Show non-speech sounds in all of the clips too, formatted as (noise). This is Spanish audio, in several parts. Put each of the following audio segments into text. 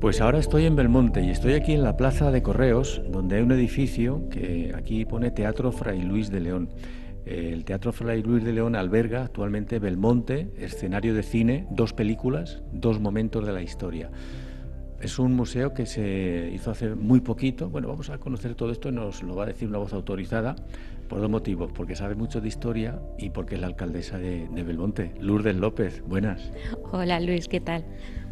Pues ahora estoy en Belmonte y estoy aquí en la Plaza de Correos, donde hay un edificio que aquí pone Teatro Fray Luis de León. El Teatro Fray Luis de León alberga actualmente Belmonte, escenario de cine, dos películas, dos momentos de la historia. Es un museo que se hizo hace muy poquito. Bueno, vamos a conocer todo esto y nos lo va a decir una voz autorizada por dos motivos, porque sabe mucho de historia y porque es la alcaldesa de, de Belmonte, Lourdes López. Buenas. Hola Luis, ¿qué tal?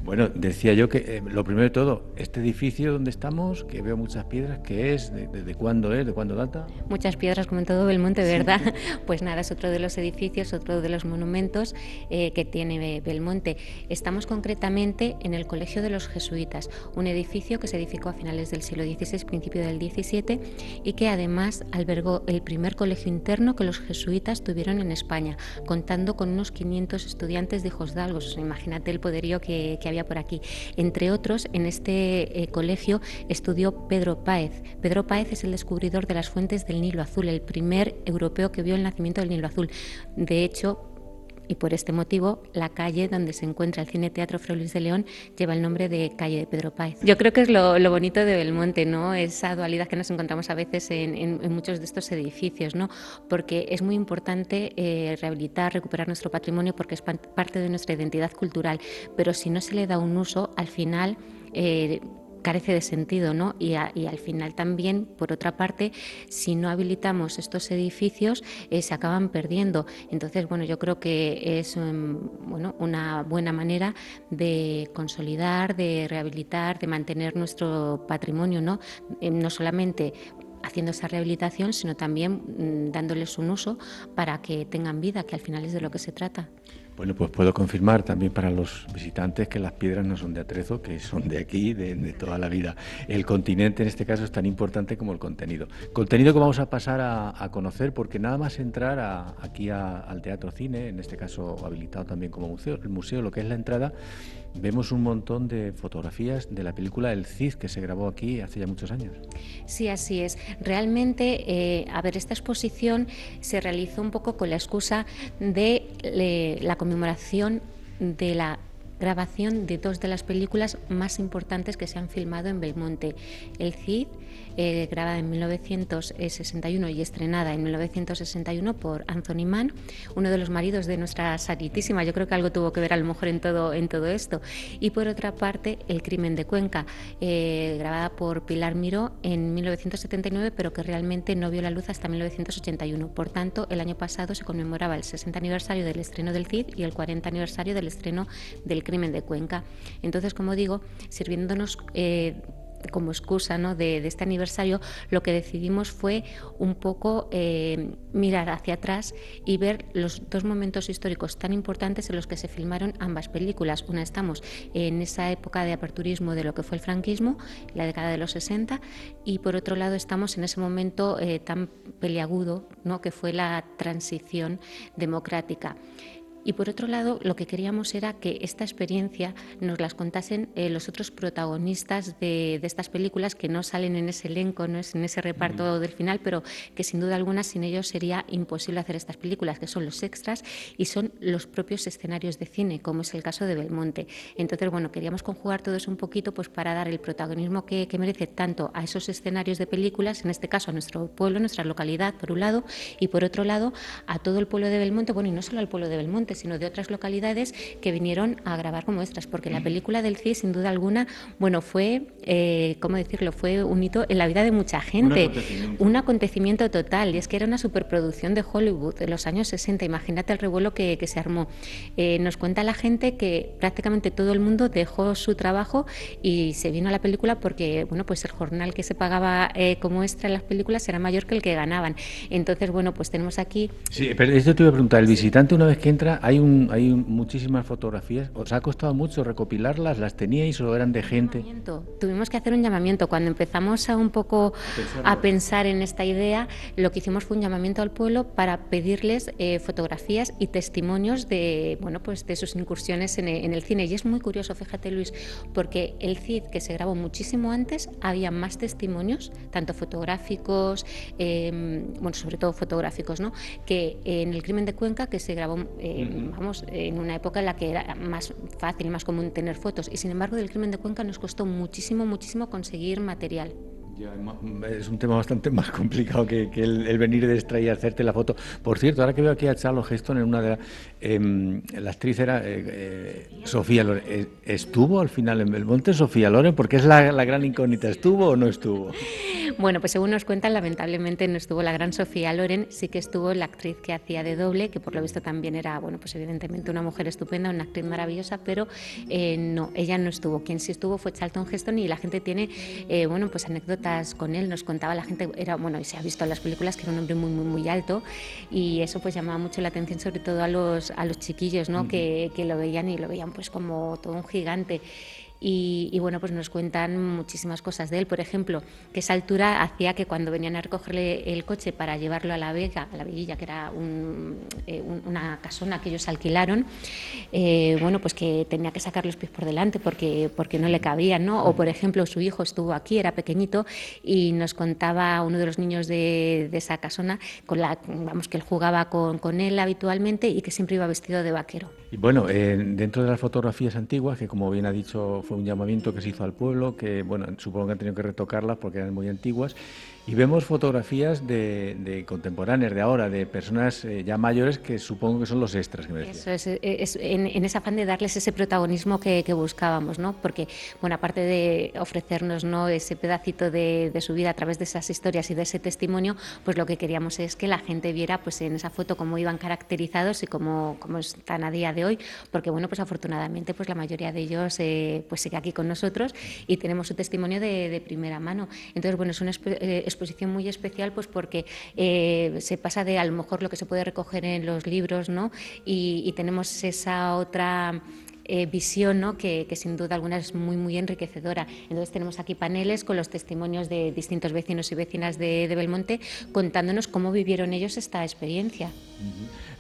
Bueno, decía yo que eh, lo primero de todo, este edificio donde estamos, que veo muchas piedras, ¿qué es? ¿De, cuándo es? ¿De cuándo data? Muchas piedras, como en todo Belmonte, ¿verdad? (laughs) Pues nada, es otro de los edificios, otro de los monumentos eh, que tiene Belmonte. Estamos concretamente en el Colegio de los Jesuitas, un edificio que se edificó a finales del siglo XVI, principio del XVII, y que además albergó el primer colegio interno que los jesuitas tuvieron en España, contando con unos 500 estudiantes de hijos dalgos. Imagínate el poderío que, que había por aquí. Entre otros, en este eh, colegio estudió Pedro Páez. Pedro Páez es el descubridor de las fuentes del Nilo Azul, el primer europeo que vio el nacimiento del Nilo Azul. De hecho, y por este motivo la calle donde se encuentra el Cine Teatro Fray de León lleva el nombre de calle de Pedro Páez. Yo creo que es lo, bonito de Belmonte, ¿no? esa dualidad que nos encontramos a veces en, muchos de estos edificios, ¿no? porque es muy importante eh, rehabilitar, recuperar nuestro patrimonio porque es parte de nuestra identidad cultural, pero si no se le da un uso, al final... Eh, carece de sentido, ¿no? Y, al final también, por otra parte, si no habilitamos estos edificios, eh, se acaban perdiendo. Entonces, bueno, yo creo que es em, bueno, una buena manera de consolidar, de rehabilitar, de mantener nuestro patrimonio, ¿no? Eh, no solamente haciendo esa rehabilitación, sino también mm, dándoles un uso para que tengan vida, que al final es de lo que se trata. Bueno, pues puedo confirmar también para los visitantes que las piedras no son de Atrezo, que son de aquí, de, toda la vida. El continente en este caso es tan importante como el contenido. Contenido que vamos a pasar a, conocer porque nada más entrar aquí al Teatro Cine, en este caso habilitado también como museo, el museo, lo que es la entrada, vemos un montón de fotografías de la película El Cid que se grabó aquí hace ya muchos años. Sí, así es. Realmente, eh, a ver, esta exposición se realizó un poco con la excusa de la conmemoración de la grabación de dos de las películas más importantes que se han filmado en Belmonte, El Cid eh, grabada en 1961 y estrenada en 1961 por Anthony Mann, uno de los maridos de nuestra Saritísima. Yo creo que algo tuvo que ver a lo mejor en todo, en todo esto. Y por otra parte, El crimen de Cuenca, eh, grabada por Pilar Miró en 1979, pero que realmente no vio la luz hasta 1981. Por tanto, el año pasado se conmemoraba el 60 aniversario del estreno del CID y el 40 aniversario del estreno del crimen de Cuenca. Entonces, como digo, sirviéndonos eh, como excusa ¿no? de, este aniversario, lo que decidimos fue un poco eh, mirar hacia atrás y ver los dos momentos históricos tan importantes en los que se filmaron ambas películas. Una estamos en esa época de aperturismo de lo que fue el franquismo, la década de los 60, y por otro lado estamos en ese momento eh, tan peliagudo ¿no? que fue la transición democrática. Y por otro lado, lo que queríamos era que esta experiencia nos las contasen eh, los otros protagonistas de, estas películas que no salen en ese elenco, no es en ese reparto del final, pero que sin duda alguna sin ellos sería imposible hacer estas películas, que son los extras y son los propios escenarios de cine, como es el caso de Belmonte. Entonces, bueno, queríamos conjugar todo eso un poquito pues para dar el protagonismo que, que merece tanto a esos escenarios de películas, en este caso a nuestro pueblo, nuestra localidad, por un lado, y por otro lado a todo el pueblo de Belmonte, bueno, y no solo al pueblo de Belmonte, sino de otras localidades que vinieron a grabar como extras, porque la película del CIE, sin duda alguna, bueno, fue, eh, ¿cómo decirlo?, fue un hito en la vida de mucha gente, un acontecimiento, total, y es que era una superproducción de Hollywood de los años 60, imagínate el revuelo que, se armó. Eh, nos cuenta la gente que prácticamente todo el mundo dejó su trabajo y se vino a la película porque, bueno, pues el jornal que se pagaba eh, como extra en las películas era mayor que el que ganaban. Entonces, bueno, pues tenemos aquí... Sí, pero esto te iba a preguntar, el visitante una vez que entra, hay un hay muchísimas fotografías. ¿Os ha costado mucho recopilarlas? ¿Las teníais o eran de gente? Tuvimos que hacer un llamamiento. Cuando empezamos a un poco a, pensar en esta idea, lo que hicimos fue un llamamiento al pueblo para pedirles eh, fotografías y testimonios de, bueno, pues de sus incursiones en, el cine. Y es muy curioso, fíjate Luis, porque el CID, que se grabó muchísimo antes, había más testimonios, tanto fotográficos, em, bueno, sobre todo fotográficos, ¿no? que en el crimen de Cuenca, que se grabó eh, vamos, en una época en la que era más fácil, más común tener fotos. Y sin embargo, del crimen de Cuenca nos costó muchísimo, muchísimo conseguir material. Es un tema bastante (laughs) más complicado que, el, venir de extra y hacerte la foto. Por cierto, ahora que veo aquí a Charles Heston en una de las... Em, la actriz era eh, eh, Sofía Loren. Eh, ¿Estuvo al final en Belmonte Sofía Loren? Porque es la, la gran incógnita. ¿Estuvo o no estuvo? (laughs) Bueno, pues según nos cuentan, lamentablemente no estuvo la gran Sofía Loren, sí que estuvo la actriz que hacía de doble, que por lo visto también era, bueno, pues evidentemente una mujer estupenda, una actriz maravillosa, pero eh, no, ella no estuvo. Quien sí estuvo fue Charlton Heston y la gente tiene, eh, bueno, pues anécdotas con él, nos contaba la gente, era, bueno, y se ha visto en las películas que era un hombre muy, muy, muy alto y eso pues llamaba mucho la atención sobre todo a los, a los chiquillos, ¿no? que, que lo veían y lo veían pues como todo un gigante. Y, bueno, pues nos cuentan muchísimas cosas de él. Por ejemplo, que esa altura hacía que cuando venían a recogerle el coche para llevarlo a la Vega, a la Veguilla, que era eh, una casona que ellos alquilaron, eh, bueno, pues que tenía que sacar los pies por delante porque, porque no le cabían, ¿no? O por ejemplo, su hijo estuvo aquí, era pequeñito, y nos contaba uno de los niños de, esa casona, con la, vamos, que él jugaba con, con él habitualmente y que siempre iba vestido de vaquero. Y bueno, eh, dentro de las fotografías antiguas, que como bien ha dicho fue un llamamiento que se hizo al pueblo, que bueno, supongo que han tenido que retocarlas porque eran muy antiguas, y vemos fotografías de, contemporáneas, de ahora, de personas eh, ya mayores que supongo que son los extras que me Eso es, es en, ese afán de darles ese protagonismo que, buscábamos, ¿no? Porque, bueno, aparte de ofrecernos ¿no? ese pedacito de, su vida a través de esas historias y de ese testimonio, pues lo que queríamos es que la gente viera pues en esa foto cómo iban caracterizados y cómo, cómo están a día de hoy, porque, bueno, pues afortunadamente pues la mayoría de ellos eh, pues sigue aquí con nosotros y tenemos su testimonio de, primera mano. Entonces, bueno, es una eh, exposición muy especial pues porque eh, se pasa de a lo mejor lo que se puede recoger en los libros, ¿no? y, tenemos esa otra eh, visión ¿no? que, sin duda alguna es muy, muy enriquecedora. Entonces tenemos aquí paneles con los testimonios de distintos vecinos y vecinas de, Belmonte contándonos cómo vivieron ellos esta experiencia.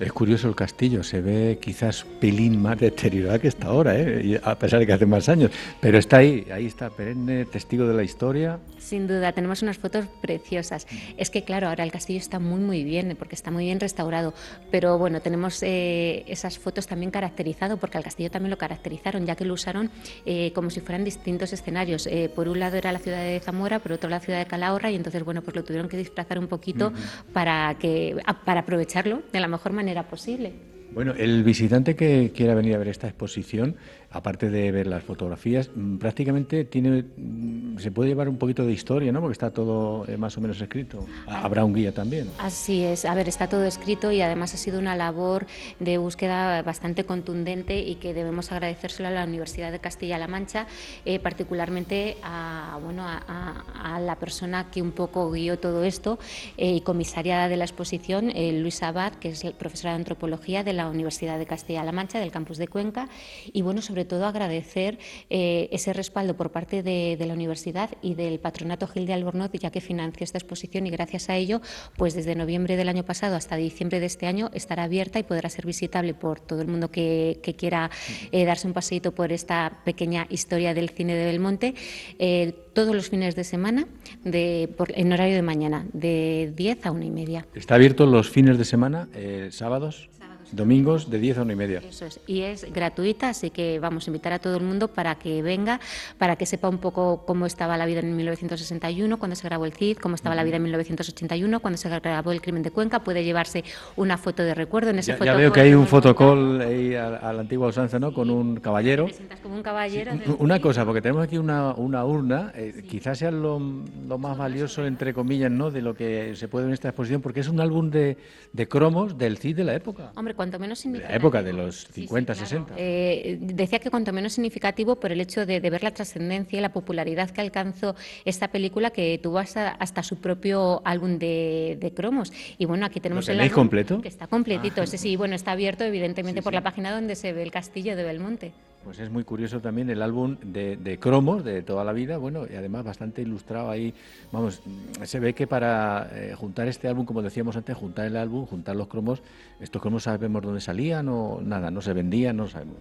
Es curioso el castillo, se ve quizás pelín más deteriorado que está ahora, ¿eh? a pesar de que hace más años, pero está ahí, ahí está, perenne testigo de la historia. Sin duda, tenemos unas fotos preciosas. Es que claro, ahora el castillo está muy muy bien, porque está muy bien restaurado, pero bueno, tenemos eh, esas fotos también caracterizado, porque al castillo también lo caracterizaron, ya que lo usaron eh, como si fueran distintos escenarios. Eh, por un lado era la ciudad de Zamora, por otro la ciudad de Calahorra, y entonces bueno, pues lo tuvieron que disfrazar un poquito para, que, para aprovecharlo de la mejor manera era posible. Bueno, el visitante que quiera venir a ver esta exposición aparte de ver las fotografías, mm, prácticamente tiene, mm, se puede llevar un poquito de historia, ¿no? Porque está todo eh, más o menos escrito. Habrá un guía también. Así es, a ver, está todo escrito y además ha sido una labor de búsqueda bastante contundente y que debemos agradecérselo a la Universidad de Castilla-La Mancha, eh, particularmente a, bueno, a, la persona que un poco guió todo esto eh, y comisaria de la exposición, Luis Abad, que es profesora de antropología de la Universidad de Castilla-La Mancha, del campus de Cuenca, y bueno, sobre todo agradecer eh, ese respaldo por parte de, la universidad y del patronato Gil de Albornoz, ya que financió esta exposición y gracias a ello, pues desde noviembre del año pasado hasta diciembre de este año estará abierta y podrá ser visitable por todo el mundo que, quiera eh, darse un paseíto por esta pequeña historia del cine de Belmonte. Eh, todos los fines de semana de, en horario de mañana, de 10 a una y media. ¿Está abierto los fines de semana, sábados? Domingos de 10 a 1 y media. Eso es, y es gratuita, así que vamos a invitar a todo el mundo para que venga, para que sepa un poco cómo estaba la vida en 1961, cuando se grabó el CID, cómo estaba la vida en 1981, cuando se grabó el crimen de Cuenca, puede llevarse una foto de recuerdo en ese ya, ya veo que hay un fotocall ahí a, la antigua usanza, ¿no? Con un caballero. como un caballero. una cosa, porque tenemos aquí una, una urna, eh, quizás sea lo, lo, más valioso, entre comillas, ¿no? De lo que se puede ver en esta exposición, porque es un álbum de, de cromos del CID de la época. Hombre, cuanto menos significativo. La época de los 50, 60. Eh, decía que cuanto menos significativo por el hecho de, ver la trascendencia y la popularidad que alcanzó esta película que tuvo hasta, su propio álbum de, cromos. Y bueno, aquí tenemos el álbum completo? que está completito. Ah. sí, bueno, está abierto evidentemente por la página donde se ve el castillo de Belmonte. Pues es muy curioso también el álbum de, cromos de toda la vida, bueno, y además bastante ilustrado ahí. Vamos, se ve que para eh, juntar este álbum, como decíamos antes, juntar el álbum, juntar los cromos, estos cromos sabemos dónde salían o nada, no se vendían, no sabemos.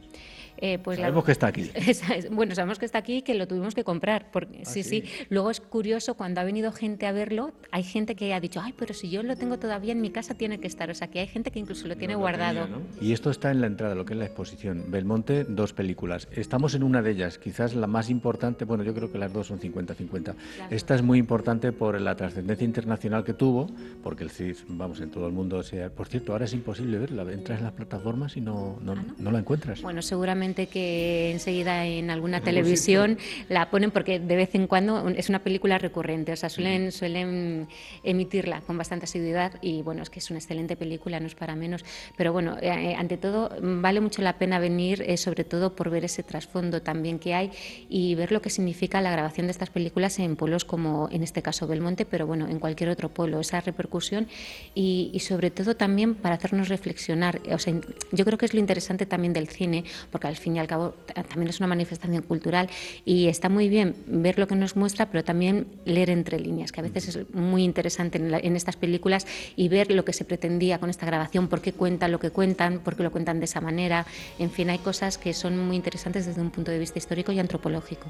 Eh, pues sabemos que está aquí. (laughs) bueno, sabemos que está aquí y que lo tuvimos que comprar. Porque, ah, sí, sí, Luego es curioso, cuando ha venido gente a verlo, hay gente que ha dicho, ay, pero si yo lo tengo todavía en mi casa, tiene que estar. O sea, que hay gente que incluso lo tiene guardado. Y esto está en la entrada, lo que es la exposición. Belmonte, dos películas. Estamos en una de ellas, quizás la más importante, bueno, yo creo que las dos son 50-50. Esta es muy importante por la trascendencia internacional que tuvo, porque el CID, vamos, en todo el mundo. Sea, por cierto, ahora es imposible verla. Entras en las plataformas y no, no, ah, no la encuentras. Bueno, seguramente que enseguida en alguna televisión la ponen porque de vez en cuando es una película recurrente, o sea, suelen, suelen emitirla con bastante asiduidad y bueno, es que es una excelente película, no es para menos, pero bueno, eh, eh, ante todo vale mucho la pena venir, eh, sobre todo por ver ese trasfondo también que hay y ver lo que significa la grabación de estas películas en pueblos como en este caso Belmonte, pero bueno, en cualquier otro pueblo, esa repercusión y, y sobre todo también para hacernos reflexionar, o sea, yo creo que es lo interesante también del cine, porque al fin y al cabo también es una manifestación cultural y está muy bien ver lo que nos muestra, pero también leer entre líneas, que a veces es muy interesante en, estas películas y ver lo que se pretendía con esta grabación, por qué cuentan lo que cuentan, por qué lo cuentan de esa manera. En fin, hay cosas que son muy interesantes desde un punto de vista histórico y antropológico.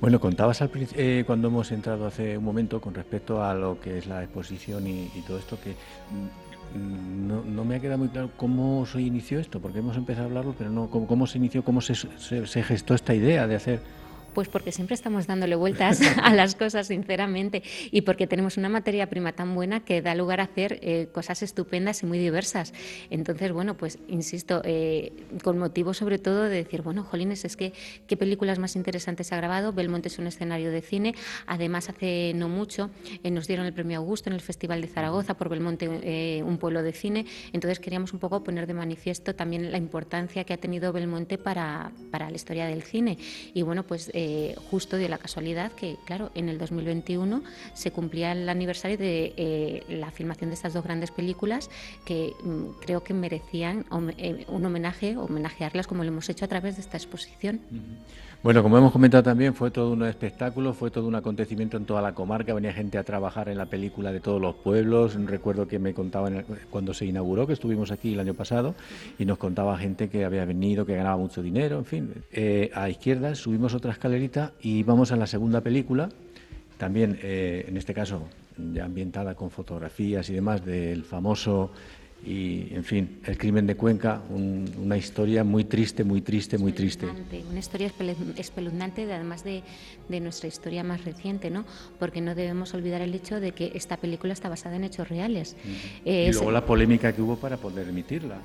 Bueno, contabas al, eh, cuando hemos entrado hace un momento con respecto a lo que es la exposición y, y todo esto que no, no, me ha quedado muy claro cómo se inició esto, porque hemos empezado a hablarlo, pero no cómo, cómo se inició, cómo se, se, gestó esta idea de hacer pues porque siempre estamos dándole vueltas (laughs) a las cosas, sinceramente, y porque tenemos una materia prima tan buena que da lugar a hacer eh, cosas estupendas y muy diversas. Entonces, bueno, pues insisto, eh, con motivo sobre todo de decir, bueno, Jolines, es que qué películas más interesantes ha grabado. Belmonte es un escenario de cine. Además, hace no mucho eh, nos dieron el premio Augusto en el Festival de Zaragoza por Belmonte, un pueblo de cine. Entonces, queríamos un poco poner de manifiesto también la importancia que ha tenido Belmonte para, para la historia del cine. Y bueno, pues eh, justo de la casualidad que, claro, en el 2021 se cumplía el aniversario de eh, la filmación de estas dos grandes películas que mm, creo que merecían eh, un homenaje, homenajearlas como lo hemos hecho a través de esta exposición. Bueno, como hemos comentado también, fue todo un espectáculo, fue todo un acontecimiento en toda la comarca, venía gente a trabajar en la película de todos los pueblos, recuerdo que me contaban cuando se inauguró, que estuvimos aquí el año pasado, y nos contaba gente que había venido, que ganaba mucho dinero, en fin. A izquierda subimos otra escalerita y vamos a la segunda película, también eh, en este caso ya ambientada con fotografías y demás del famoso y, en fin, el crimen de Cuenca, una historia muy triste, muy triste, muy triste. Una historia espeluznante, además de, de, nuestra historia más reciente, ¿no? Porque no debemos olvidar el hecho de que esta película está basada en hechos reales. y luego la polémica que hubo para poder emitirla.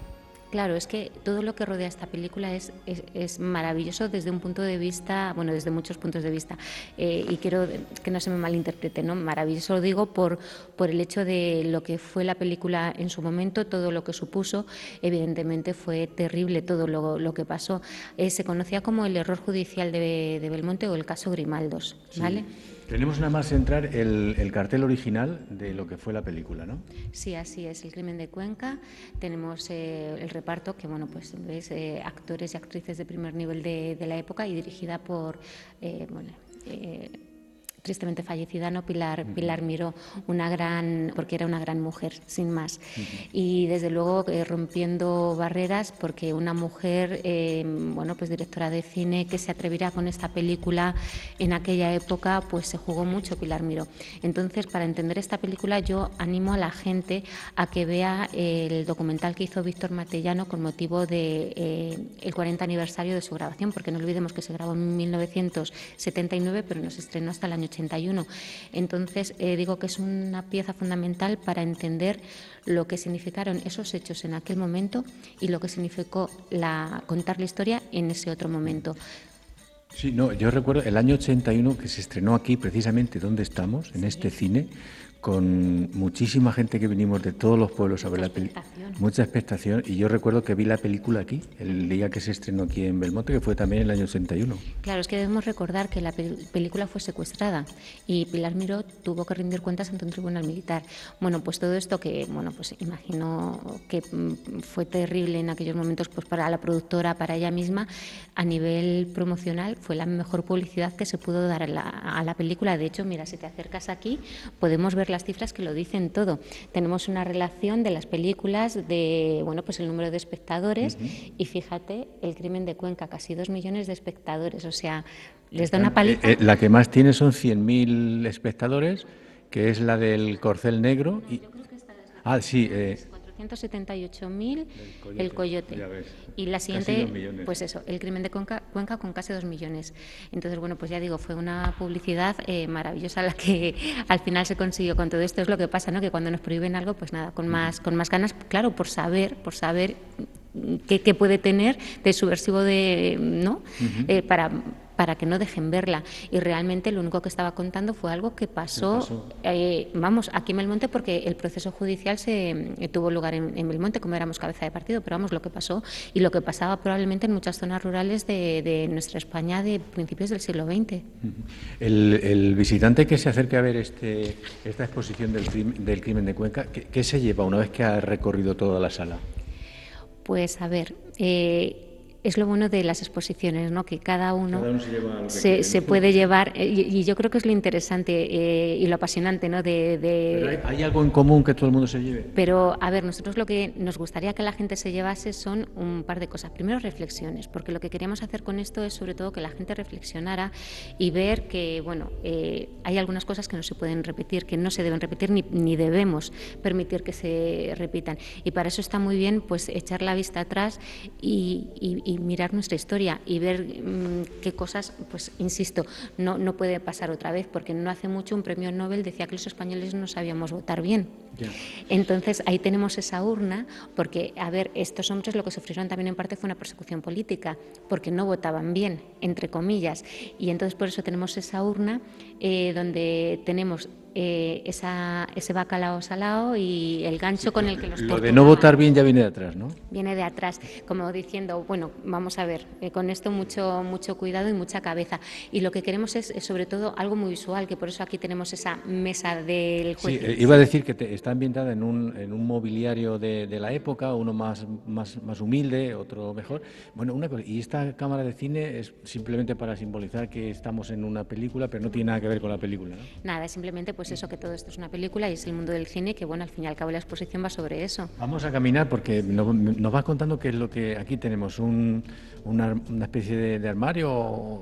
Claro, es que todo lo que rodea esta película es, es, maravilloso desde un punto de vista, bueno, desde muchos puntos de vista. Eh, y quiero que no se me malinterprete, ¿no? Maravilloso lo digo por, por el hecho de lo que fue la película en su momento, todo lo que supuso. Evidentemente fue terrible todo lo, lo que pasó. Eh, se conocía como el error judicial de, de Belmonte o el caso Grimaldos, ¿vale? Tenemos nada más entrar el, el, cartel original de lo que fue la película, ¿no? Sí, así es, El crimen de Cuenca. Tenemos eh, el reparto, que bueno, pues ves eh, actores y actrices de primer nivel de, la época y dirigida por, eh, bueno, tristemente fallecida, ¿no? Pilar, Pilar Miró, una gran, porque era una gran mujer, sin más. Y desde luego eh, rompiendo barreras, porque una mujer, eh, bueno, pues directora de cine que se atreviera con esta película en aquella época, pues se jugó mucho Pilar Miró. Entonces, para entender esta película, yo animo a la gente a que vea el documental que hizo Víctor Matellano con motivo de eh, el 40 aniversario de su grabación, porque no olvidemos que se grabó en 1979, pero no se estrenó hasta el año entonces, eh, digo que es una pieza fundamental para entender lo que significaron esos hechos en aquel momento y lo que significó la, contar la historia en ese otro momento. Sí, no, yo recuerdo el año 81 que se estrenó aquí, precisamente donde estamos, en este cine, con muchísima gente que vinimos de todos los pueblos a ver la película. Mucha expectación. Y yo recuerdo que vi la película aquí, el día que se estrenó aquí en Belmonte, que fue también el año 81. Claro, es que debemos recordar que la película fue secuestrada y Pilar Miró tuvo que rendir cuentas ante un tribunal militar. Bueno, pues todo esto que, bueno, pues imagino que mm, fue terrible en aquellos momentos pues para la productora, para ella misma, a nivel promocional fue la mejor publicidad que se pudo dar a la, a la película. De hecho, mira, si te acercas aquí, podemos ver las cifras que lo dicen todo. Tenemos una relación de las películas de, bueno, pues el número de espectadores y fíjate, el crimen de Cuenca, casi dos millones de espectadores, o sea, les da una paliza. Eh, eh, la que más tiene son 100.000 espectadores, que es la del Corcel Negro. Y... Ah, sí. Eh, 178.000 el coyote. Y la siguiente, pues eso, el crimen de Cuenca, Cuenca, con casi 2 millones. Entonces, bueno, pues ya digo, fue una publicidad eh, maravillosa la que (laughs) al final se consiguió con todo esto. Es lo que pasa, ¿no? Que cuando nos prohíben algo, pues nada, con más, con más ganas, claro, por saber, por saber qué, puede tener de subversivo de, ¿no? Eh, para para que no dejen verla. Y realmente lo único que estaba contando fue algo que pasó, eh, vamos, aquí en Belmonte, porque el proceso judicial se eh, tuvo lugar en, en, Belmonte, como éramos cabeza de partido, pero vamos, lo que pasó y lo que pasaba probablemente en muchas zonas rurales de, nuestra España de principios del siglo XX. El, visitante que se acerque a ver este, esta exposición del, del crimen de Cuenca, ¿qué, se lleva una vez que ha recorrido toda la sala? Pues a ver, eh, es lo bueno de las exposiciones, ¿no? que cada uno, se, puede llevar, eh, y, yo creo que es lo interesante eh, y lo apasionante ¿no? de... hay, algo en común que todo el mundo se lleve. Pero, a ver, nosotros lo que nos gustaría que la gente se llevase son un par de cosas. Primero, reflexiones, porque lo que queríamos hacer con esto es sobre todo que la gente reflexionara y ver que, bueno, eh, hay algunas cosas que no se pueden repetir, que no se deben repetir ni, ni debemos permitir que se repitan. Y para eso está muy bien pues echar la vista atrás y mirar nuestra historia y ver mm, qué cosas, pues insisto, no, no puede pasar otra vez, porque no hace mucho un premio Nobel decía que los españoles no sabíamos votar bien. Entonces ahí tenemos esa urna, porque, a ver, estos hombres lo que sufrieron también en parte fue una persecución política, porque no votaban bien, entre comillas, y entonces por eso tenemos esa urna eh, donde tenemos eh, esa, ese bacalao salado y el gancho con el que los Lo de no votar bien ya viene de atrás, ¿no? Viene de atrás, como diciendo, bueno, vamos a ver, eh, con esto mucho, mucho cuidado y mucha cabeza. Y lo que queremos es, sobre todo, algo muy visual, que por eso aquí tenemos esa mesa del juez. Sí, eh, iba a decir que está ambientada en un, en un mobiliario de, de, la época, uno más, más, más humilde, otro mejor. Bueno, una y esta cámara de cine es simplemente para simbolizar que estamos en una película, pero no tiene nada que ver con la película, ¿no? Nada, simplemente pues eso, que todo esto es una película y es el mundo del cine, que bueno, al fin y al cabo la exposición va sobre eso. Vamos a caminar porque nos, nos vas contando qué es lo que aquí tenemos, un, una, una, especie de, de armario.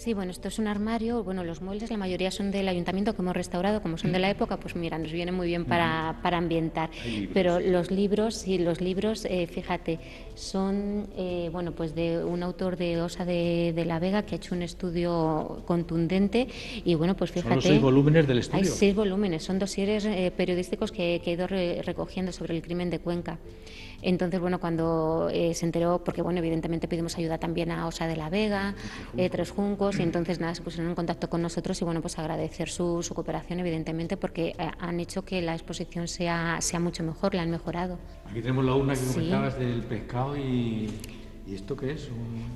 Sí, bueno, esto es un armario. Bueno, los muebles, la mayoría son del ayuntamiento que hemos restaurado, como son de la época, pues mira, nos viene muy bien para, para ambientar. Pero los libros, sí, los libros, eh, fíjate, son, eh, bueno, pues de un autor de Osa de, de, la Vega que ha hecho un estudio contundente y bueno, pues fíjate. Son seis volúmenes del estudio. Hay seis volúmenes, son dosieres eh, periodísticos que, que, he ido re, recogiendo sobre el crimen de Cuenca. Entonces, bueno, cuando eh, se enteró, porque bueno, evidentemente pedimos ayuda también a Osa de la Vega, eh, Tres Juncos, y entonces nada, se pusieron en contacto con nosotros y bueno, pues agradecer su, su cooperación, evidentemente, porque eh, han hecho que la exposición sea, sea mucho mejor, la han mejorado. Aquí tenemos la urna que sí. comentabas del pescado y ¿Y esto qué es?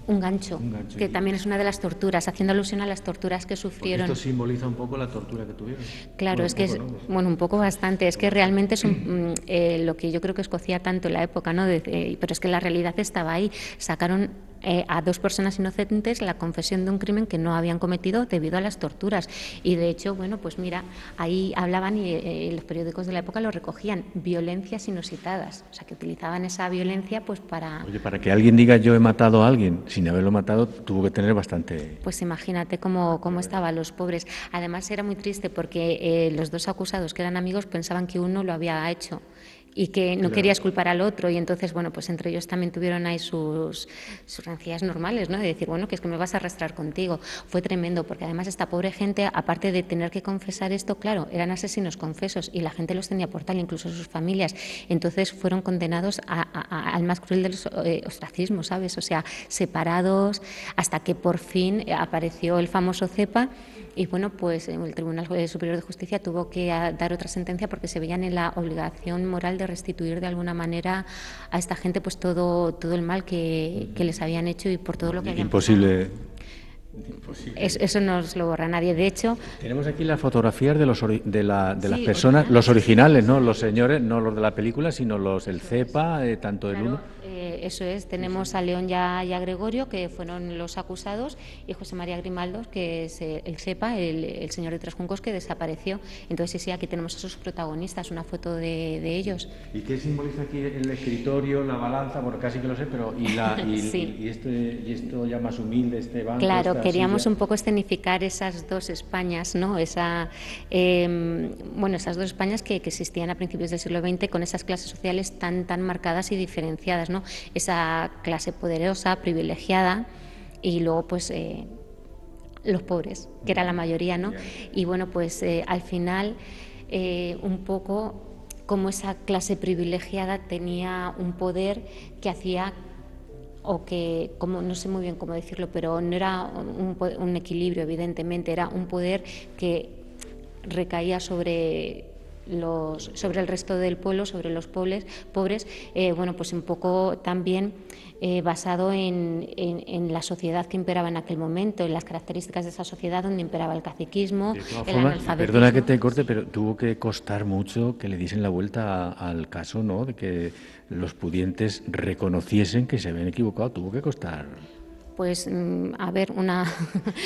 Un, gancho, que también es una de las torturas, haciendo alusión a las torturas que sufrieron. esto simboliza un poco la tortura que tuvieron. Claro, es que es, bueno, un poco bastante, es que realmente es mm, eh, lo que yo creo que escocía tanto en la época, ¿no? De, eh, pero es que la realidad estaba ahí. Sacaron eh, a dos personas inocentes la confesión de un crimen que no habían cometido debido a las torturas. Y de hecho, bueno, pues mira, ahí hablaban y eh, los periódicos de la época lo recogían, violencias inusitadas, o sea, que utilizaban esa violencia pues para... Oye, para que alguien diga yo he matado a alguien sin haberlo matado, tuvo que tener bastante... Pues imagínate cómo, cómo estaban los pobres. Además era muy triste porque eh, los dos acusados, que eran amigos, pensaban que uno lo había hecho y que no querías culpar al otro y entonces, bueno, pues entre ellos también tuvieron ahí sus, sus normales, ¿no? De decir, bueno, que es que me vas a arrastrar contigo. Fue tremendo porque además esta pobre gente, aparte de tener que confesar esto, claro, eran asesinos confesos y la gente los tenía por tal, incluso sus familias. Entonces fueron condenados a, a, al más cruel de los eh, ostracismos, ¿sabes? O sea, separados hasta que por fin apareció el famoso CEPA y bueno, pues el Tribunal Superior de Justicia tuvo que dar otra sentencia porque se veían en la obligación moral de restituir de alguna manera a esta gente pues todo, todo el mal que, que les habían hecho y por todo lo que habían Imposible. Es, eso no lo borra nadie. De hecho, tenemos aquí las fotografías de, los de, la, de las personas, los originales, no los señores, no los de la película, sino los el CEPA, eh, tanto el uno. Eso es. Tenemos a León y a, Gregorio, que fueron los acusados, y José María Grimaldo, que es el CEPA, el, señor de Tres Juncos, que desapareció. Entonces, sí, sí, aquí tenemos a esos protagonistas, una foto de, ellos. ¿Y qué simboliza aquí el escritorio, la balanza? Bueno, casi que lo sé, pero ¿y, la, y, (laughs) este, y esto ya más humilde, este banco? Claro, queríamos un poco escenificar esas dos Españas, ¿no? Esa, em, bueno, esas dos Españas que, que existían a principios del siglo XX con esas clases sociales tan, tan marcadas y diferenciadas, ¿no? Esa clase poderosa, privilegiada y luego pues eh, los pobres, que era la mayoría, ¿no? Y bueno, pues eh, al final eh, un poco como esa clase privilegiada tenía un poder que hacía o que, como no sé muy bien cómo decirlo, pero no era un, un equilibrio, evidentemente, era un poder que recaía sobre los, sobre el resto del pueblo, sobre los pobres, pobres eh, bueno, pues un poco también eh, basado en, en, la sociedad que imperaba en aquel momento, en las características de esa sociedad donde imperaba el caciquismo, el analfabetismo. Perdona que te corte, pero tuvo que costar mucho que le diesen la vuelta al caso, ¿no? De que los pudientes reconociesen que se habían equivocado, tuvo que costar pues mm, a ver una,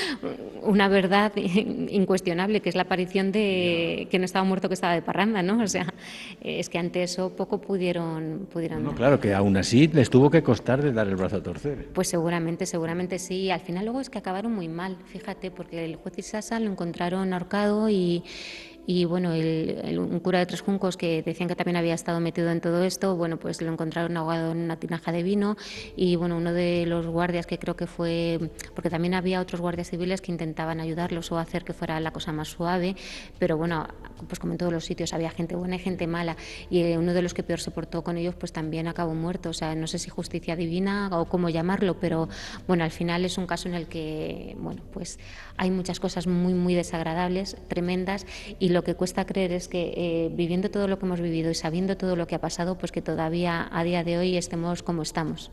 (laughs) una verdad incuestionable que es la aparición de que no estaba muerto que estaba de parranda no (laughs) o sea es que ante eso poco pudieron pudieron no, claro que aún así les tuvo que costar de dar el brazo a torcer pues seguramente seguramente sí. Al final luego es que acabaron muy mal fíjate porque el juez Isasa lo encontraron ahorcado y y bueno, el, un cura de Tres Juncos que decían que también había estado metido en todo esto, bueno, pues lo encontraron ahogado en una tinaja de vino y bueno, uno de los guardias que creo que fue, porque también había otros guardias civiles que intentaban ayudarlos o hacer que fuera la cosa más suave, pero bueno, pues como en todos los sitios había gente buena y gente mala y eh, uno de los que peor se portó con ellos pues también acabó muerto, o sea, no sé si justicia divina o cómo llamarlo, pero bueno, al final es un caso en el que, bueno, pues hay muchas cosas muy, muy desagradables, tremendas y que cuesta creer es que eh, viviendo todo lo que hemos vivido y sabiendo todo lo que ha pasado, pues que todavía a día de hoy estemos como estamos,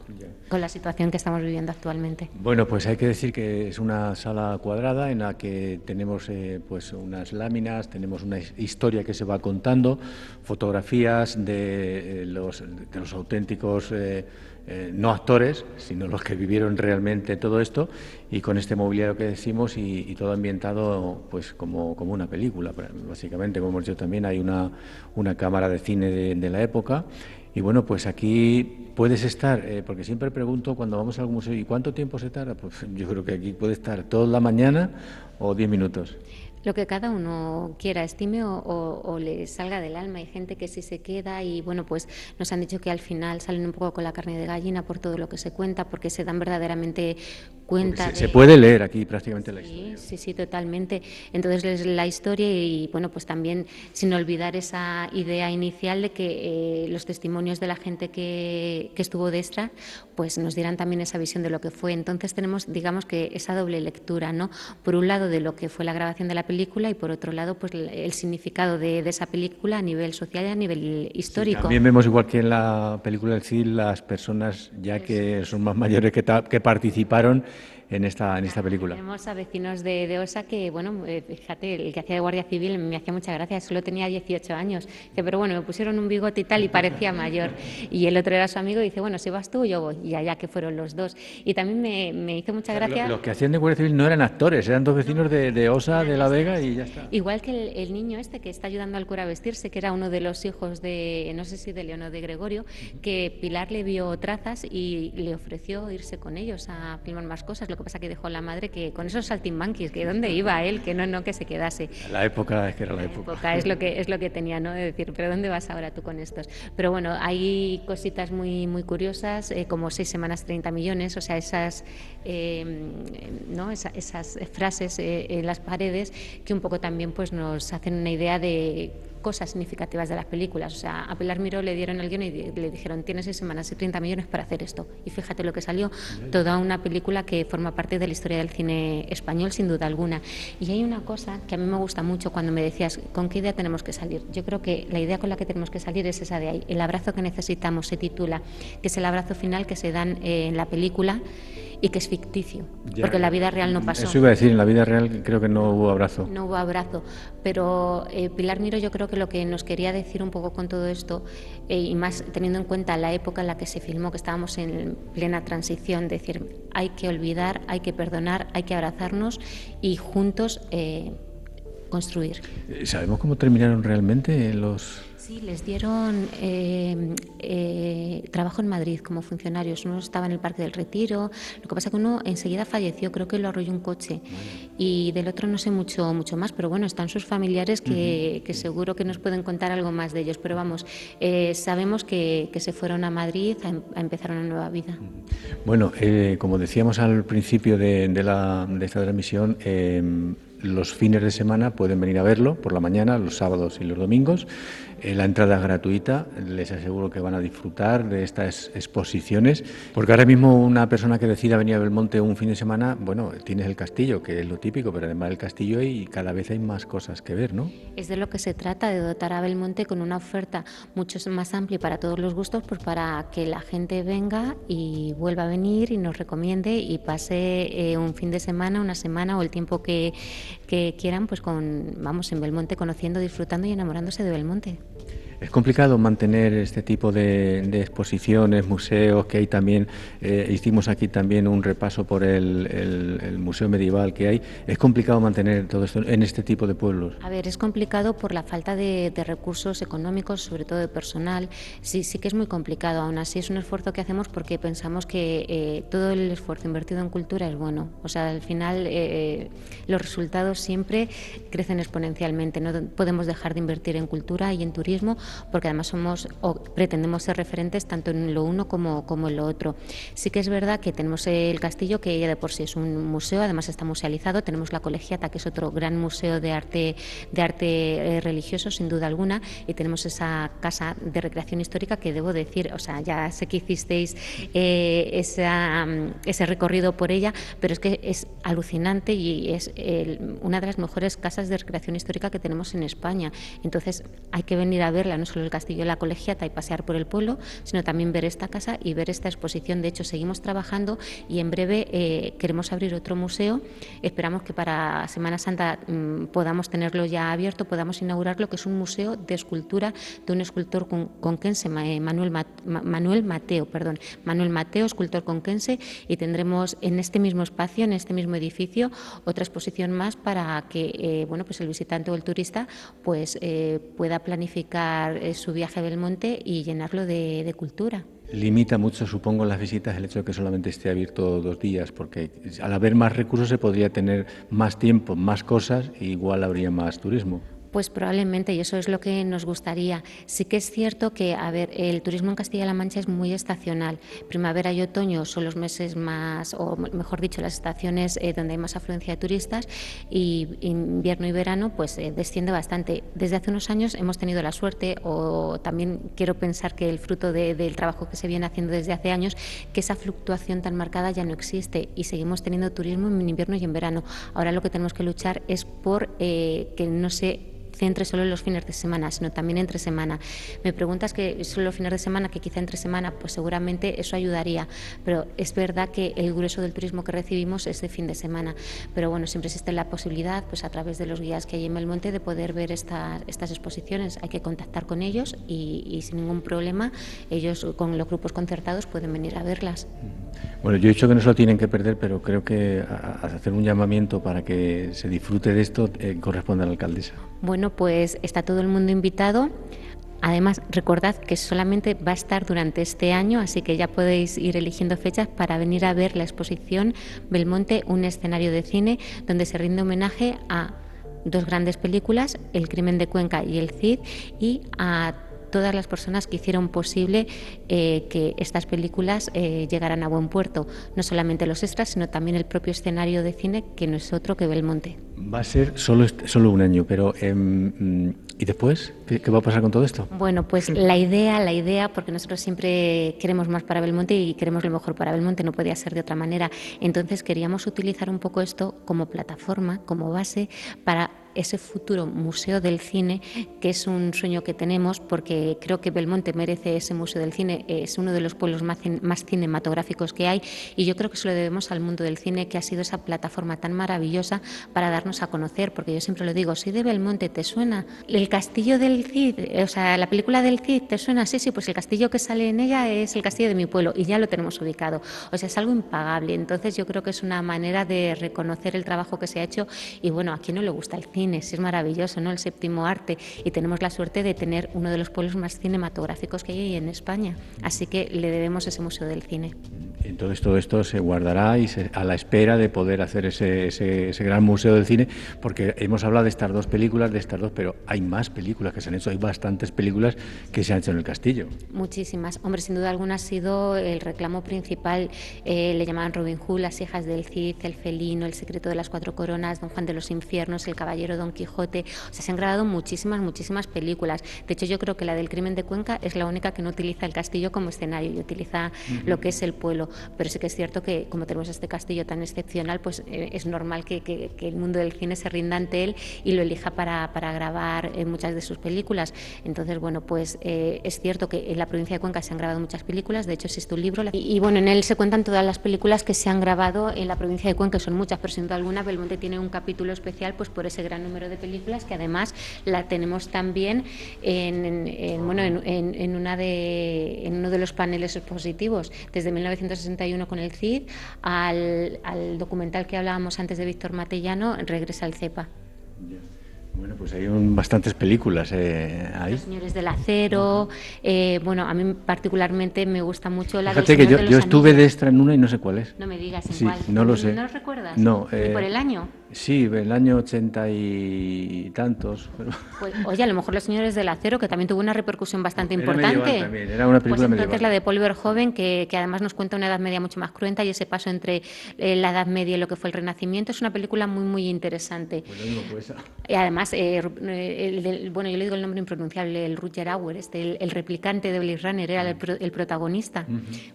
con la situación que estamos viviendo actualmente. Bueno, pues hay que decir que es una sala cuadrada en la que tenemos eh, pues unas láminas, tenemos una historia que se va contando, fotografías de, eh, los, de los auténticos eh, no actores, sino los que vivieron realmente todo esto, y con este mobiliario que decimos y, todo ambientado pues como, como, una película, básicamente, como hemos dicho también, hay una, una cámara de cine de, la época, y bueno, pues aquí puedes estar, eh, porque siempre pregunto cuando vamos a algún museo, ¿y cuánto tiempo se tarda? Pues yo creo que aquí puede estar toda la mañana o diez minutos lo que cada uno quiera, estime o, le salga del alma. Hay gente que sí se queda y bueno, pues nos han dicho que al final salen un poco con la carne de gallina por todo lo que se cuenta, porque se dan verdaderamente cuenta. Se, puede leer aquí prácticamente la historia. Sí, sí, totalmente. Entonces la historia y bueno, pues también sin olvidar esa idea inicial de que eh, los testimonios de la gente que, que estuvo de extra, pues nos dieran también esa visión de lo que fue. Entonces tenemos, digamos que esa doble lectura, ¿no? Por un lado de lo que fue la grabación de la película película y por otro lado pues el significado de, esa película a nivel social y a nivel histórico. también vemos igual que en la película del CID las personas ya que son más mayores que, que participaron en esta, en esta película. Tenemos a vecinos de, de, Osa que, bueno, eh, fíjate, el que hacía de guardia civil me hacía mucha gracia, solo tenía 18 años. Dice, pero bueno, me pusieron un bigote y tal y parecía mayor. Y el otro era su amigo y dice, bueno, si vas tú, yo voy. Y allá que fueron los dos. Y también me, me hizo mucha gracia. Los que hacían de guardia civil no eran actores, eran dos vecinos de, de Osa, de La Vega y ya está. Igual que el, niño este que está ayudando al cura a vestirse, que era uno de los hijos de, no sé si de León o de Gregorio, que Pilar le vio trazas y le ofreció irse con ellos a filmar más cosas. Lo que pasa que dejó la madre que con esos saltimbanquis, que dónde iba él, que no, no, que se quedase. La época es que era la, época. Es lo que, (laughs) es lo que tenía, ¿no? De decir, pero ¿dónde vas ahora tú con estos? Pero bueno, hay cositas muy, muy curiosas, eh, como seis semanas 30 millones, o sea, esas, em, ¿no? esas frases eh, en las paredes que un poco también pues nos hacen una idea de cosas significativas de las películas. O sea, a Pilar Miró le dieron el guion y le dijeron, tienes seis semanas y 30 millones para hacer esto. Y fíjate lo que salió, toda una película que forma parte de la historia del cine español, sin duda alguna. Y hay una cosa que a mí me gusta mucho cuando me decías, ¿con qué idea tenemos que salir? Yo creo que la idea con la que tenemos que salir es esa de ahí. El abrazo que necesitamos se titula, que es el abrazo final que se dan en la película y que es ficticio, porque en la vida real no pasó. Eso iba a decir, en la vida real creo que no hubo abrazo. No hubo abrazo, pero eh, Pilar Miro yo creo que lo que nos quería decir un poco con todo esto, eh, y más teniendo en cuenta la época en la que se filmó, que estábamos en plena transición, decir, hay que olvidar, hay que perdonar, hay que abrazarnos y juntos eh, construir. ¿Sabemos cómo terminaron realmente los Sí, les dieron eh, eh, trabajo en Madrid como funcionarios. Uno estaba en el Parque del Retiro. Lo que pasa es que uno enseguida falleció, creo que lo arrolló un coche. Y del otro no sé mucho, mucho más, pero bueno, están sus familiares que, seguro que nos pueden contar algo más de ellos. Pero vamos, eh, sabemos que, se fueron a Madrid a, empezar una nueva vida. Bueno, como decíamos al principio de, la, de esta transmisión, los fines de semana pueden venir a verlo por la mañana, los sábados y los domingos. Eh, la entrada es gratuita, les aseguro que van a disfrutar de estas exposiciones, porque ahora mismo una persona que decida venir a Belmonte un fin de semana, bueno, tienes el castillo, que es lo típico, pero además del castillo y cada vez hay más cosas que ver, ¿no? Es de lo que se trata, de dotar a Belmonte con una oferta mucho más amplia para todos los gustos, pues para que la gente venga y vuelva a venir y nos recomiende y pase eh, un fin de semana, una semana o el tiempo que, que quieran, pues con, vamos, en Belmonte, conociendo, disfrutando y enamorándose de Belmonte. Es complicado mantener este tipo de, exposiciones, museos, que hay también, eh, hicimos aquí también un repaso por el, museo medieval que hay. Es complicado mantener todo esto en este tipo de pueblos. A ver, es complicado por la falta de, recursos económicos, sobre todo de personal. Sí, sí que es muy complicado. Aún así es un esfuerzo que hacemos porque pensamos que eh, todo el esfuerzo invertido en cultura es bueno. O sea, al final eh, los resultados siempre crecen exponencialmente. No podemos dejar de invertir en cultura y en turismo porque además somos o pretendemos ser referentes tanto en lo uno como, como en lo otro. Sí que es verdad que tenemos el castillo, que ya de por sí es un museo, además está musealizado, tenemos la colegiata, que es otro gran museo de arte, de arte eh, religioso, sin duda alguna, y tenemos esa casa de recreación histórica que debo decir, o sea, ya sé que hicisteis eh, ese recorrido por ella, pero es que es alucinante y es una de las mejores casas de recreación histórica que tenemos en España. Entonces hay que venir a verla, no solo el castillo de la colegiata y pasear por el pueblo, sino también ver esta casa y ver esta exposición. De hecho, seguimos trabajando y en breve eh, queremos abrir otro museo. Esperamos que para Semana Santa mm, podamos tenerlo ya abierto, podamos inaugurarlo, que es un museo de escultura de un escultor conquense, eh, Manuel, Manuel Mateo, perdón, Manuel Mateo, escultor conquense, y tendremos en este mismo espacio, en este mismo edificio, otra exposición más para que eh, bueno, pues el visitante o el turista pues, pueda planificar eh, su viaje a Belmonte y llenarlo de, cultura. Limita mucho, supongo, las visitas el hecho de que solamente esté abierto dos días, porque al haber más recursos se podría tener más tiempo, más cosas, e igual habría más turismo. Pues probablemente, y eso es lo que nos gustaría. Sí que es cierto que, a ver, el turismo en Castilla-La Mancha es muy estacional. Primavera y otoño son los meses más, o mejor dicho, las estaciones eh, donde hay más afluencia de turistas, y invierno y verano, pues eh, desciende bastante. Desde hace unos años hemos tenido la suerte, o también quiero pensar que el fruto del trabajo que se viene haciendo desde hace años, que esa fluctuación tan marcada ya no existe y seguimos teniendo turismo en invierno y en verano. Ahora lo que tenemos que luchar es por eh, que no se centre solo en los fines de semana, sino también entre semana. Me preguntas que solo los fines de semana, que quizá entre semana, pues seguramente eso ayudaría, pero es verdad que el grueso del turismo que recibimos es de fin de semana, pero bueno, siempre existe la posibilidad, pues a través de los guías que hay en Belmonte, de poder ver estas exposiciones. Hay que contactar con ellos y, sin ningún problema, ellos con los grupos concertados pueden venir a verlas. Bueno, yo he dicho que no se lo tienen que perder, pero creo que hacer un llamamiento para que se disfrute de esto eh, corresponde a la alcaldesa. Bueno, pues está todo el mundo invitado. Además, recordad que solamente va a estar durante este año, así que ya podéis ir eligiendo fechas para venir a ver la exposición Belmonte, un escenario de cine, donde se rinde homenaje a dos grandes películas, El crimen de Cuenca y El Cid, y a todas las personas que hicieron posible eh, que estas películas eh, llegaran a buen puerto, no solamente los extras, sino también el propio escenario de cine, que no es otro que Belmonte. Va a ser solo, solo un año, pero em, mm, ¿Y después? ¿Qué, va a pasar con todo esto? Bueno, pues la idea, la idea, porque nosotros siempre queremos más para Belmonte y queremos lo mejor para Belmonte, no podía ser de otra manera. Entonces queríamos utilizar un poco esto como plataforma, como base para ese futuro museo del cine, que es un sueño que tenemos porque creo que Belmonte merece ese museo del cine, es uno de los pueblos más, cinematográficos que hay y yo creo que se lo debemos al mundo del cine, que ha sido esa plataforma tan maravillosa para darnos a conocer, porque yo siempre lo digo, si de Belmonte te suena el castillo del Cid, o sea, la película del Cid, ¿te suena? Sí, sí, pues el castillo que sale en ella es el castillo de mi pueblo y ya lo tenemos ubicado. O sea, es algo impagable. Entonces yo creo que es una manera de reconocer el trabajo que se ha hecho y bueno, a quién no le gusta el cine es maravilloso, ¿no? El séptimo arte y tenemos la suerte de tener uno de los pueblos más cinematográficos que hay en España, así que le debemos ese Museo del Cine. Entonces todo esto se guardará y a la espera de poder hacer ese, ese, gran museo del cine, porque hemos hablado de estas dos películas, de estas dos, pero hay más películas que se han hecho, hay bastantes películas que se han hecho en el castillo. Muchísimas. Hombre, sin duda alguna ha sido el reclamo principal, eh, le llamaban Robin Hood, Las hijas del Cid, El felino, El secreto de las cuatro coronas, Don Juan de los infiernos, El caballero Don Quijote. O sea, se han grabado muchísimas, muchísimas películas. De hecho, yo creo que la del crimen de Cuenca es la única que no utiliza el castillo como escenario y utiliza lo que es el pueblo pero sí que es cierto que como tenemos este castillo tan excepcional, pues eh, es normal que, que, el mundo del cine se rinda ante él y lo elija para, para grabar en muchas de sus películas. Entonces, bueno, pues eh, es cierto que en la provincia de Cuenca se han grabado muchas películas, de hecho existe un libro, y, bueno, en él se cuentan todas las películas que se han grabado en la provincia de Cuenca, son muchas, pero sin duda alguna Belmonte tiene un capítulo especial pues por ese gran número de películas que además la tenemos también en, bueno, en, en, una de, en uno de los paneles expositivos desde 1960 con el CID, al, al documental que hablábamos antes de Víctor Matellano, Regresa al CEPA. Bueno, pues hay bastantes películas eh, ahí. Los Señores del Acero. Eh, bueno, a mí particularmente me gusta mucho la Fíjate que yo, yo estuve de extra en una y no sé cuál es. No me digas en sí, cuál. No lo sé. ¿No lo recuerdas? No. Eh, ¿Por el año? Sí, el año ochenta y tantos. Pues, oye, a lo mejor Los Señores del Acero, que también tuvo una repercusión bastante importante. También. Era una película pues entonces la de Paul Verhoeven, que, que, además nos cuenta una Edad Media mucho más cruenta y ese paso entre eh, la Edad Media y lo que fue el Renacimiento es una película muy, muy interesante. Bueno, pues, y además, eh, el, bueno, yo le digo el nombre impronunciable, el Rutger Auer, este, el, replicante de Blade Runner, era el, protagonista.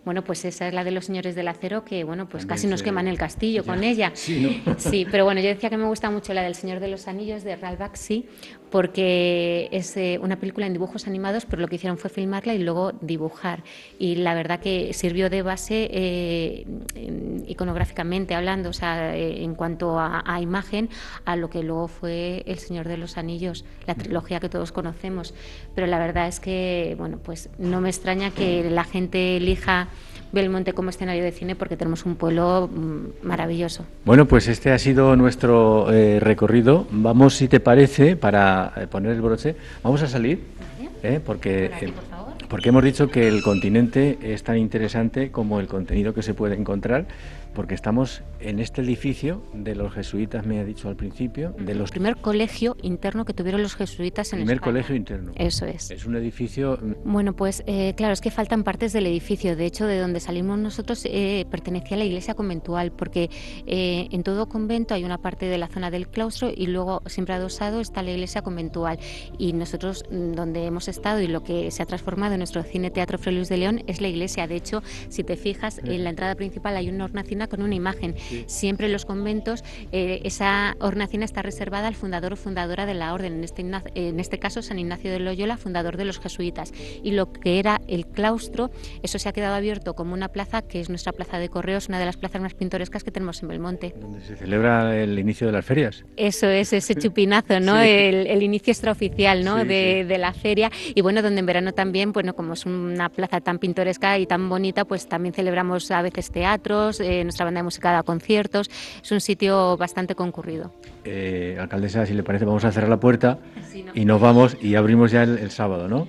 Bueno, pues esa es la de Los Señores del Acero, que bueno, pues casi nos queman el castillo con ella. Sí, sí, pero bueno, yo decía que me gusta mucho la del Señor de los Anillos de Ralph Bakshi porque es eh, una película en dibujos animados, pero lo que hicieron fue filmarla y luego dibujar. Y la verdad que sirvió de base eh, iconográficamente hablando, o sea, eh, en cuanto a, imagen, a lo que luego fue El Señor de los Anillos, la trilogía que todos conocemos. Pero la verdad es que, bueno, pues no me extraña que la gente elija Belmonte como escenario de cine porque tenemos un pueblo mm, maravilloso. Bueno, pues este ha sido nuestro eh, recorrido. Vamos, si te parece, para eh, poner el broche, vamos a salir, ¿eh? porque, porque hemos dicho que el continente es tan interesante como el contenido que se puede encontrar porque estamos en este edificio de los jesuitas, me ha dicho al principio, de los... primer colegio interno que tuvieron los jesuitas en primer colegio interno. Eso es. Es un edificio... Mm, bueno, pues eh, claro, es que faltan partes del edificio. De hecho, de donde salimos nosotros eh, pertenecía a la iglesia conventual, porque eh, en todo convento hay una parte de la zona del claustro y luego siempre adosado está la iglesia conventual. Y nosotros mm, donde hemos estado y lo que se ha transformado en nuestro cine teatro Fray Luis de León es la iglesia. De hecho, si te fijas, en la entrada principal hay una hornacina con una imagen. Siempre en los conventos eh, esa hornacina está reservada al fundador o fundadora de la orden, en este, en este caso San Ignacio de Loyola, fundador de los jesuitas. Y lo que era el claustro, eso se ha quedado abierto como una plaza que es nuestra plaza de correos, una de las plazas más pintorescas que tenemos en Belmonte. Donde se celebra el inicio de las ferias. Eso es, ese (laughs) chupinazo, ¿no? El, inicio extraoficial ¿no? de, de, la feria. Y bueno, donde en verano también, bueno, como es una plaza tan pintoresca y tan bonita, pues también celebramos a veces teatros, eh, nuestra banda de música da conciertos, es un sitio bastante concurrido. Eh, alcaldesa, si le parece, vamos a cerrar la puerta y nos vamos y abrimos ya el sábado, ¿no?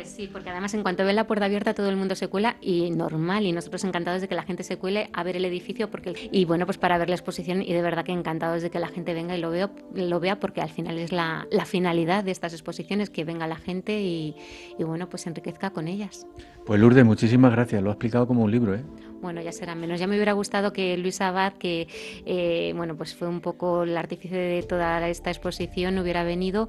Pues sí, porque además en cuanto ven la puerta abierta todo el mundo se cuela y normal y nosotros encantados de que la gente se cuele a ver el edificio porque y bueno pues para ver la exposición y de verdad que encantados de que la gente venga y lo veo lo vea porque al final es la, finalidad de estas exposiciones que venga la gente y, bueno pues se enriquezca con ellas. Pues Lourdes, muchísimas gracias, lo ha explicado como un libro, ¿eh? Bueno, ya será menos. Ya me hubiera gustado que Luis Abad, que eh, bueno, pues fue un poco el artífice de toda esta exposición, hubiera venido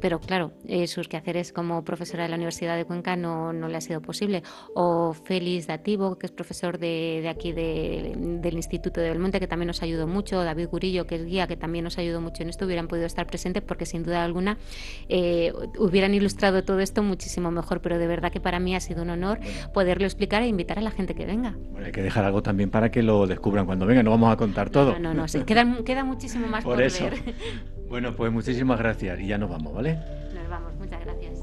pero claro, eh, sus quehaceres como profesora de la Universidad de Cuenca no, no le ha sido posible. O Félix Dativo, que es profesor de, de aquí del Instituto de Belmonte, que también nos ayudó mucho, David Gurillo, que es guía, que también nos ayudó mucho en esto, hubieran podido estar presentes porque sin duda alguna eh, hubieran ilustrado todo esto muchísimo mejor, pero de verdad que para mí ha sido un honor poderlo explicar e invitar a la gente que venga. Bueno, hay que dejar algo también para que lo descubran cuando vengan, no vamos a contar todo. No, no, no, queda, queda muchísimo más por, por eso. ver. Bueno, pues muchísimas gracias y ya nos vamos, ¿vale? Nos vamos, muchas gracias.